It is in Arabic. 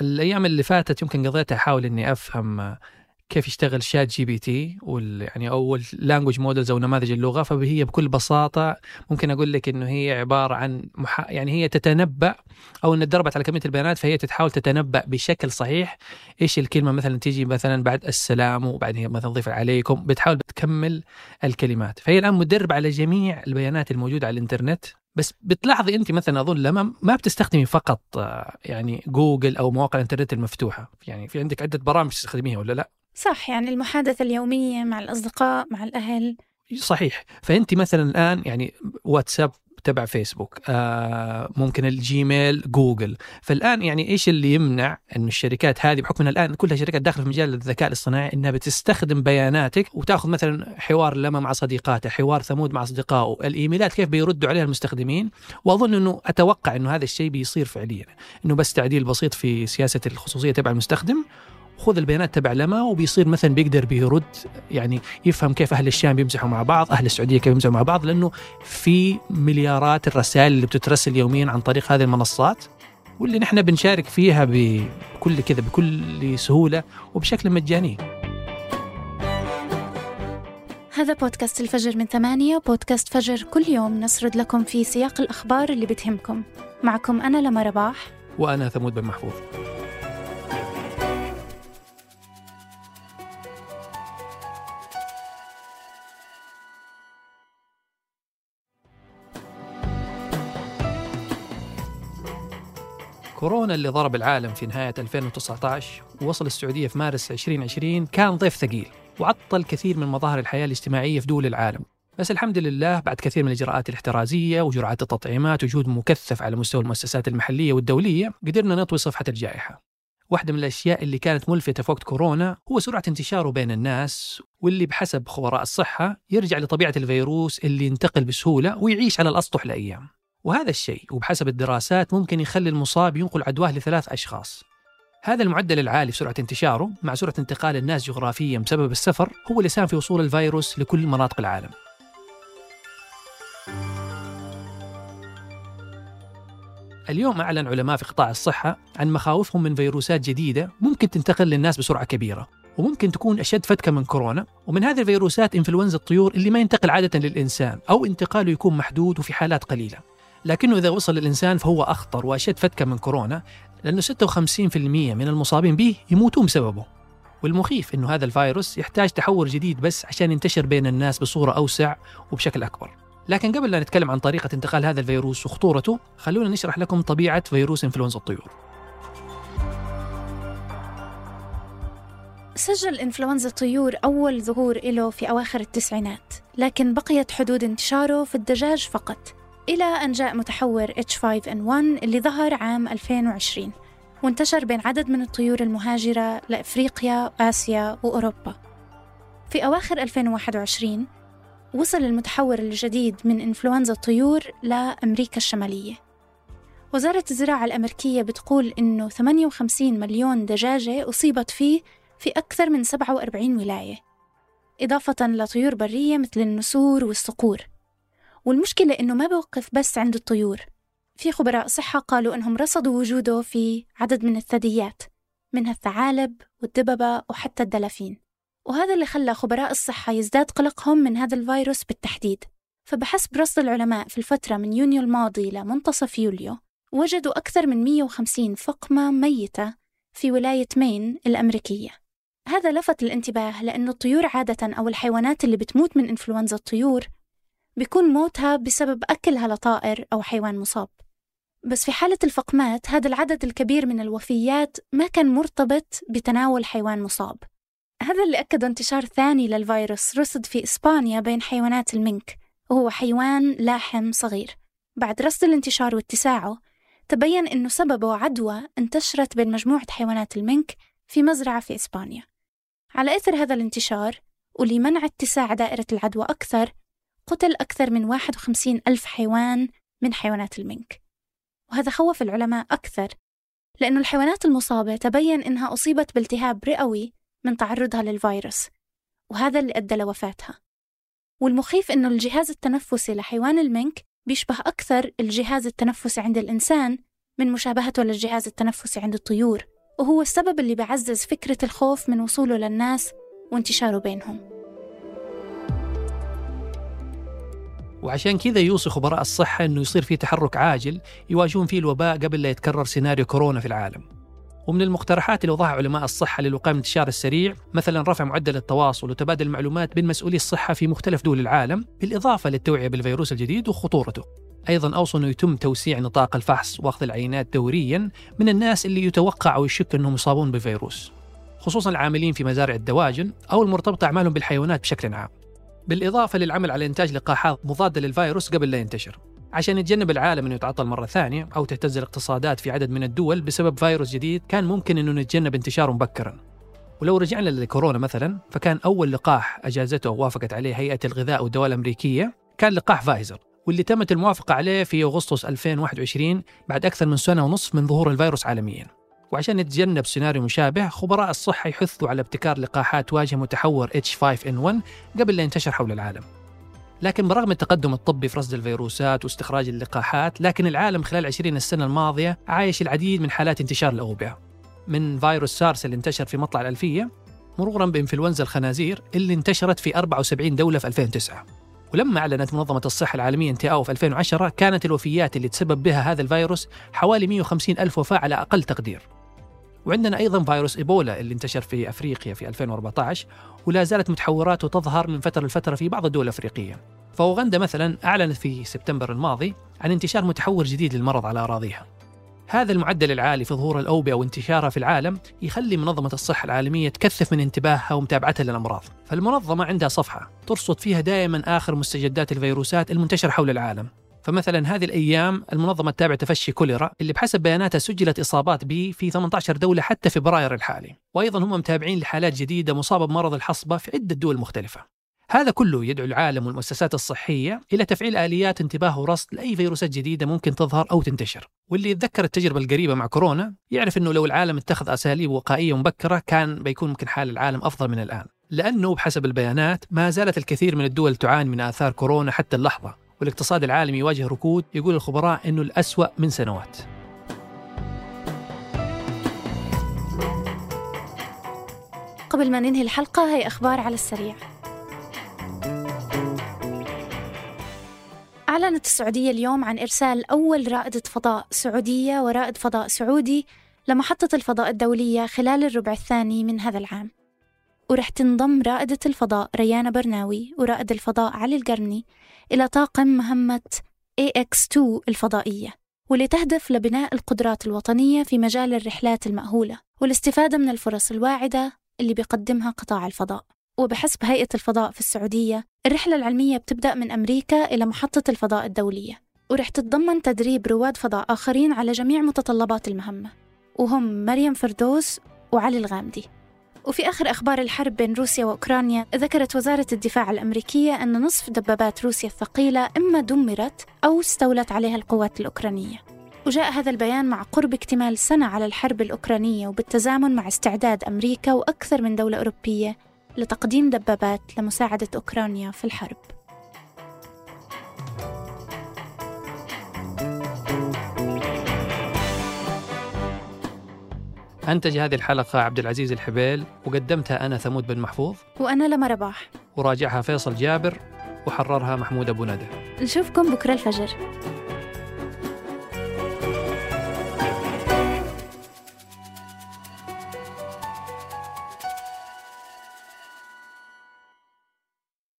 الأيام اللي فاتت يمكن قضيتها أحاول إني أفهم كيف يشتغل ChatGPT وال يعني ال language models أو نماذج اللغة. فهي بكل بساطة ممكن أقول لك إنه هي عبارة عن محا يعني هي تتنبأ أو إن تدربت على كمية البيانات فهي تحاول تتنبأ بشكل صحيح. إيش الكلمة مثلا تيجي مثلا بعد السلام وبعديها مثلا تضيف عليكم بتحاول بتكمل الكلمات. فهي الآن مدربة على جميع البيانات الموجودة على الإنترنت. بس بتلاحظي انت مثلا أظن لما ما بتستخدمي فقط آه، يعني جوجل أو مواقع الإنترنت المفتوحة. يعني في عندك عدة برامج تستخدميها ولا لا؟ صح يعني المحادثة اليومية مع الأصدقاء مع الأهل. صحيح. فأنت مثلا الآن يعني واتساب تبع فيسبوك آه ممكن الجيميل جوجل. فالآن يعني إيش اللي يمنع انه الشركات هذه بحكم الآن كلها شركات داخلة في مجال الذكاء الاصطناعي إنها بتستخدم بياناتك وتأخذ مثلا حوار لمى مع صديقاته حوار محمود مع أصدقائه. الإيميلات كيف بيردوا عليها المستخدمين؟ وأظن إنه أتوقع إنه هذا الشيء بيصير فعليا. إنه بس تعديل بسيط في سياسة الخصوصية تبع المستخدم خذ البيانات تبع لما وبيصير مثلا بيقدر بيرد يعني يفهم كيف أهل الشام بيمزحوا مع بعض، أهل السعودية كيف يمزحوا مع بعض لأنه في مليارات الرسائل اللي بتترسل يوميا عن طريق هذه المنصات واللي نحن بنشارك فيها بكل كذا بكل سهولة وبشكل مجاني. هذا بودكاست الفجر من ثمانية بودكاست فجر كل يوم نسرد لكم في سياق الأخبار اللي بتهمكم. معكم أنا لما رباح. وأنا ثمود بن محفوظ. كورونا اللي ضرب العالم في نهاية 2019 ووصل السعودية في مارس 2020 كان ضيف ثقيل وعطل كثير من مظاهر الحياة الاجتماعية في دول العالم. بس الحمد لله بعد كثير من الإجراءات الاحترازية وجرعات التطعيمات وجود مكثف على مستوى المؤسسات المحلية والدولية قدرنا نطوي صفحة الجائحة. واحدة من الأشياء اللي كانت ملفتة في وقت كورونا هو سرعة انتشاره بين الناس واللي بحسب خبراء الصحة يرجع لطبيعة الفيروس اللي ينتقل بسهولة ويعيش على الأسطح لأيام. وهذا الشيء وبحسب الدراسات ممكن يخلي المصاب ينقل عدواه لثلاث أشخاص. هذا المعدل العالي في سرعة انتشاره مع سرعة انتقال الناس جغرافيا بسبب السفر هو اللي ساهم في وصول الفيروس لكل مناطق العالم. اليوم أعلن علماء في قطاع الصحة عن مخاوفهم من فيروسات جديدة ممكن تنتقل للناس بسرعة كبيرة وممكن تكون أشد فتكة من كورونا ومن هذه الفيروسات إنفلونزا الطيور اللي ما ينتقل عادة للإنسان أو انتقاله يكون محدود وفي حالات قليلة. لكنه إذا وصل للإنسان فهو أخطر وأشد فتكة من كورونا لأنه 56% من المصابين به يموتون بسببه. والمخيف أنه هذا الفيروس يحتاج تحور جديد بس عشان ينتشر بين الناس بصورة أوسع وبشكل أكبر. لكن قبل لا نتكلم عن طريقة انتقال هذا الفيروس وخطورته خلونا نشرح لكم طبيعة فيروس إنفلونزا الطيور. سجل إنفلونزا الطيور أول ظهور له في أواخر التسعينات لكن بقيت حدود انتشاره في الدجاج فقط. إلى أن جاء متحور H5N1 اللي ظهر عام 2020 وانتشر بين عدد من الطيور المهاجرة لأفريقيا وآسيا وأوروبا. في أواخر 2021 وصل المتحور الجديد من إنفلونزا الطيور لأمريكا الشمالية. وزارة الزراعة الأمريكية بتقول إنه 58 مليون دجاجة أصيبت فيه في أكثر من 47 ولاية إضافة لطيور برية مثل النسور والصقور. والمشكلة إنه ما بوقف بس عند الطيور. في خبراء صحة قالوا إنهم رصدوا وجوده في عدد من الثدييات منها الثعالب والدببة وحتى الدلافين. وهذا اللي خلى خبراء الصحة يزداد قلقهم من هذا الفيروس بالتحديد. فبحسب رصد العلماء في الفترة من يونيو الماضي لمنتصف يوليو وجدوا أكثر من 150 فقمة ميتة في ولاية مين الأمريكية. هذا لفت الانتباه لأن الطيور عادة أو الحيوانات اللي بتموت من إنفلونزا الطيور بيكون موتها بسبب أكلها لطائر أو حيوان مصاب. بس في حالة الفقمات هذا العدد الكبير من الوفيات ما كان مرتبط بتناول حيوان مصاب. هذا اللي أكد انتشار ثاني للفيروس رصد في إسبانيا بين حيوانات المنك وهو حيوان لاحم صغير. بعد رصد الانتشار واتساعه تبين أنه سببه عدوى انتشرت بين مجموعة حيوانات المنك في مزرعة في إسبانيا. على إثر هذا الانتشار ولمنع اتساع دائرة العدوى أكثر قتل أكثر من 51 ألف حيوان من حيوانات المنك. وهذا خوف العلماء أكثر لأن الحيوانات المصابة تبين إنها أصيبت بالتهاب رئوي من تعرضها للفيروس وهذا اللي أدى لوفاتها. والمخيف إنه الجهاز التنفسي لحيوان المنك بيشبه أكثر الجهاز التنفسي عند الإنسان من مشابهته للجهاز التنفسي عند الطيور وهو السبب اللي بعزز فكرة الخوف من وصوله للناس وانتشاره بينهم. وعشان كذا يوصي خبراء الصحة أنه يصير في تحرك عاجل يواجهون فيه الوباء قبل لا يتكرر سيناريو كورونا في العالم. ومن المقترحات اللي وضعها علماء الصحة للوقاية من الانتشار السريع مثلا رفع معدل التواصل وتبادل المعلومات بين مسؤولي الصحة في مختلف دول العالم بالإضافة للتوعية بالفيروس الجديد وخطورته. أيضا أوصوا أنه يتم توسيع نطاق الفحص وأخذ العينات دوريا من الناس اللي يتوقع أو يشك أنهم يصابون بفيروس خصوصا العاملين في مزارع الدواجن أو المرتبطة أعمالهم بالحيوانات بشكل عام. بالإضافة للعمل على إنتاج لقاحات مضادة للفيروس قبل لا ينتشر عشان يتجنب العالم إنه يتعطل مرة ثانية أو تهتز الاقتصادات في عدد من الدول بسبب فيروس جديد كان ممكن إنه نتجنب انتشاره مبكرا. ولو رجعنا للكورونا مثلا فكان أول لقاح أجازته ووافقت عليه هيئة الغذاء والدواء الأمريكية كان لقاح فايزر واللي تمت الموافقة عليه في أغسطس 2021 بعد أكثر من سنة ونصف من ظهور الفيروس عالميا. وعشان نتجنب سيناريو مشابه خبراء الصحة يحثوا على ابتكار لقاحات تواجه متحور H5N1 قبل لا ينتشر حول العالم. لكن برغم التقدم الطبي في رصد الفيروسات واستخراج اللقاحات لكن العالم خلال 20 السنة الماضية عايش العديد من حالات انتشار الأوبئة. من فيروس سارس اللي انتشر في مطلع الألفية مرورا بإنفلونزا الخنازير اللي انتشرت في 74 دولة في 2009 ولما أعلنت منظمة الصحة العالمية انتهاءه في 2010 كانت الوفيات اللي تسبب بها هذا الفيروس حوالي 150 ألف وفاة على أقل تقدير. وعندنا أيضا فيروس إيبولا اللي انتشر في أفريقيا في 2014 ولا زالت متحوراته تظهر من فترة لفترة في بعض الدول الأفريقية. فأوغندا مثلا أعلنت في سبتمبر الماضي عن انتشار متحور جديد للمرض على أراضيها. هذا المعدل العالي في ظهور الأوبئة وانتشارها في العالم يخلي منظمة الصحة العالمية تكثف من انتباهها ومتابعتها للأمراض. فالمنظمة عندها صفحة ترصد فيها دائما آخر مستجدات الفيروسات المنتشرة حول العالم. فمثلا هذه الأيام المنظمة تتابع تفشي كوليرا اللي بحسب بياناتها سجلت إصابات به في 18 دولة حتى فبراير الحالي، وأيضا هم متابعين لحالات جديدة مصابة بمرض الحصبة في عدة دول مختلفة. هذا كله يدعو العالم والمؤسسات الصحية إلى تفعيل آليات انتباه ورصد لأي فيروسات جديدة ممكن تظهر أو تنتشر، واللي يتذكر التجربة القريبة مع كورونا يعرف إنه لو العالم اتخذ أساليب وقائية مبكرة كان بيكون ممكن حال العالم أفضل من الآن. لأنه بحسب البيانات ما زالت الكثير من الدول تعاني من آثار كورونا حتى اللحظة والاقتصاد العالمي يواجه ركود يقول الخبراء أنه الأسوأ من سنوات. قبل ما ننهي الحلقة هي أخبار على السريع. أعلنت السعودية اليوم عن إرسال أول رائدة فضاء سعودية ورائد فضاء سعودي لمحطة الفضاء الدولية خلال الربع الثاني من هذا العام. ورح تنضم رائدة الفضاء ريانا برناوي ورائد الفضاء علي القرني إلى طاقم مهمة AX2 الفضائية واللي تهدف لبناء القدرات الوطنية في مجال الرحلات المأهولة والاستفادة من الفرص الواعدة اللي بيقدمها قطاع الفضاء. وبحسب هيئة الفضاء في السعودية الرحلة العلمية بتبدأ من أمريكا إلى محطة الفضاء الدولية ورح تتضمن تدريب رواد فضاء آخرين على جميع متطلبات المهمة وهم مريم فردوس وعلي الغامدي. وفي آخر أخبار الحرب بين روسيا وأوكرانيا ذكرت وزارة الدفاع الأمريكية أن نصف دبابات روسيا الثقيلة إما دمرت أو استولت عليها القوات الأوكرانية. وجاء هذا البيان مع قرب اكتمال سنة على الحرب الأوكرانية وبالتزامن مع استعداد أمريكا وأكثر من دولة أوروبية لتقديم دبابات لمساعدة أوكرانيا في الحرب. أنتج هذه الحلقة عبد العزيز الحبيل وقدمتها أنا ثمود بن محفوظ. وأنا لما رباح. وراجعها فيصل جابر وحررها محمود أبو ندى. نشوفكم بكرة الفجر.